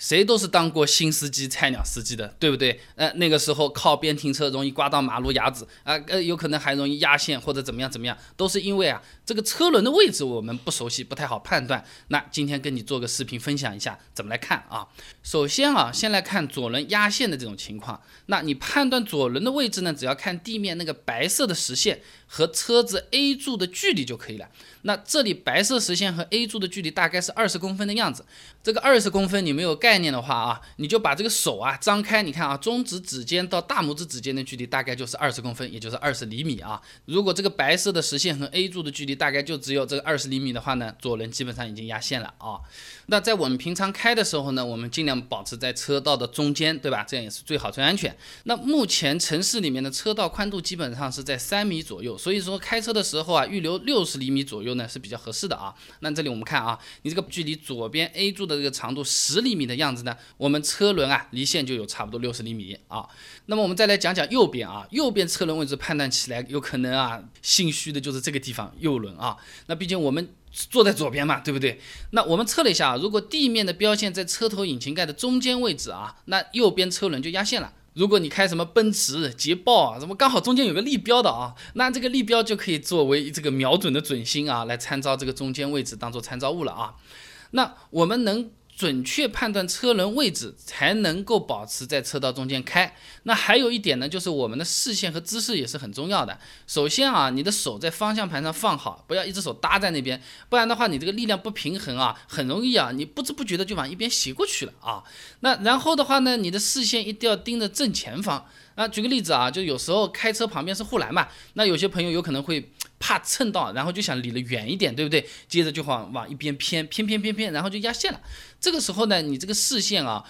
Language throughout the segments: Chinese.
谁都是当过新司机、菜鸟司机的，对不对？呃，那个时候靠边停车容易刮到马路牙子啊，呃，有可能还容易压线或者怎么样怎么样，都是因为啊这个车轮的位置我们不熟悉，不太好判断。那今天跟你做个视频分享一下怎么来看啊。首先啊，先来看左轮压线的这种情况。那你判断左轮的位置呢，只要看地面那个白色的实线和车子 A 柱的距离就可以了。那这里白色实线和 A 柱的距离大概是二十公分的样子。这个二十公分你没有概念的话啊，你就把这个手啊张开，你看啊，中指指尖到大拇指指尖的距离大概就是二十公分，也就是二十厘米啊。如果这个白色的实线和 A 柱的距离大概就只有这个二十厘米的话呢，左轮基本上已经压线了啊。那在我们平常开的时候呢，我们尽量保持在车道的中间，对吧？这样也是最好最安全。那目前城市里面的车道宽度基本上是在三米左右，所以说开车的时候啊，预留六十厘米左右呢是比较合适的啊。那这里我们看啊，你这个距离左边 A 柱的这个长度十厘米的样子呢，我们车轮啊离线就有差不多六十厘米啊。那么我们再来讲讲右边啊，右边车轮位置判断起来有可能啊，心虚的就是这个地方右轮啊。那毕竟我们坐在左边嘛，对不对？那我们测了一下啊，如果地面的标线在车头引擎盖的中间位置啊，那右边车轮就压线了。如果你开什么奔驰、捷豹啊，什么刚好中间有个立标的啊，那这个立标就可以作为这个瞄准的准心啊，来参照这个中间位置当做参照物了啊。那我们能。准确判断车轮位置，才能够保持在车道中间开。那还有一点呢，就是我们的视线和姿势也是很重要的。首先啊，你的手在方向盘上放好，不要一只手搭在那边，不然的话，你这个力量不平衡啊，很容易啊，你不知不觉的就往一边斜过去了啊。那然后的话呢，你的视线一定要盯着正前方。啊，举个例子啊，就有时候开车旁边是护栏嘛，那有些朋友有可能会。怕蹭到，然后就想离得远一点，对不对？接着就往往一边偏，偏偏偏偏，然后就压线了。这个时候呢，你这个视线啊，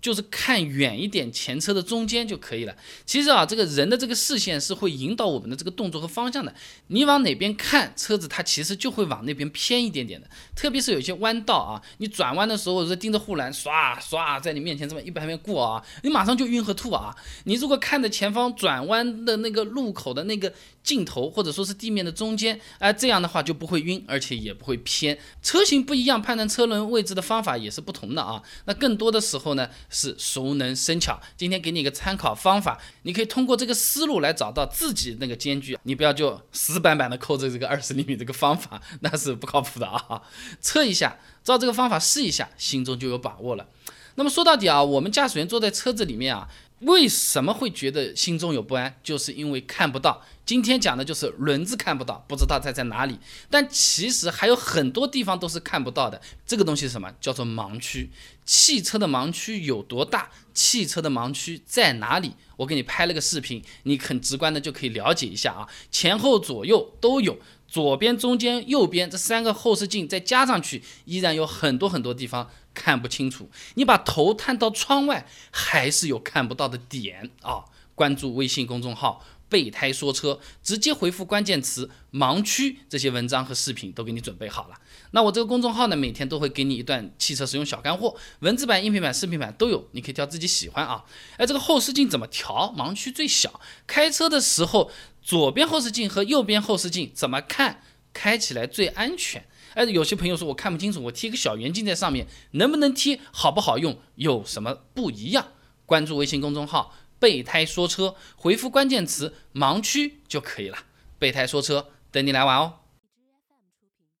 就是看远一点，前车的中间就可以了。其实啊，这个人的这个视线是会引导我们的这个动作和方向的。你往哪边看，车子它其实就会往那边偏一点点的。特别是有些弯道啊，你转弯的时候是盯着护栏，唰唰在你面前这么一排排过啊，你马上就晕和吐啊。你如果看着前方转弯的那个路口的那个尽头，或者说是地面的。中间，哎，这样的话就不会晕，而且也不会偏。车型不一样，判断车轮位置的方法也是不同的啊。那更多的时候呢，是熟能生巧。今天给你一个参考方法，你可以通过这个思路来找到自己那个间距。你不要就死板板的扣着这个二十厘米这个方法，那是不靠谱的啊。测一下，照这个方法试一下，心中就有把握了。那么说到底啊，我们驾驶员坐在车子里面啊。为什么会觉得心中有不安？就是因为看不到。今天讲的就是轮子看不到，不知道它在哪里。但其实还有很多地方都是看不到的。这个东西是什么？叫做盲区。汽车的盲区有多大？汽车的盲区在哪里？我给你拍了个视频，你很直观的就可以了解一下啊。前后左右都有。左边、中间、右边这三个后视镜再加上去，依然有很多很多地方看不清楚。你把头探到窗外，还是有看不到的点啊！关注微信公众号“备胎说车”，直接回复关键词“盲区”，这些文章和视频都给你准备好了。那我这个公众号呢，每天都会给你一段汽车使用小干货，文字版、音频版、视频版都有，你可以挑自己喜欢啊。哎，这个后视镜怎么调？盲区最小，开车的时候。左边后视镜和右边后视镜怎么看开起来最安全？哎，有些朋友说我看不清楚，我贴个小圆镜在上面，能不能贴？好不好用？有什么不一样？关注微信公众号“备胎说车”，回复关键词“盲区”就可以了。备胎说车，等你来玩哦。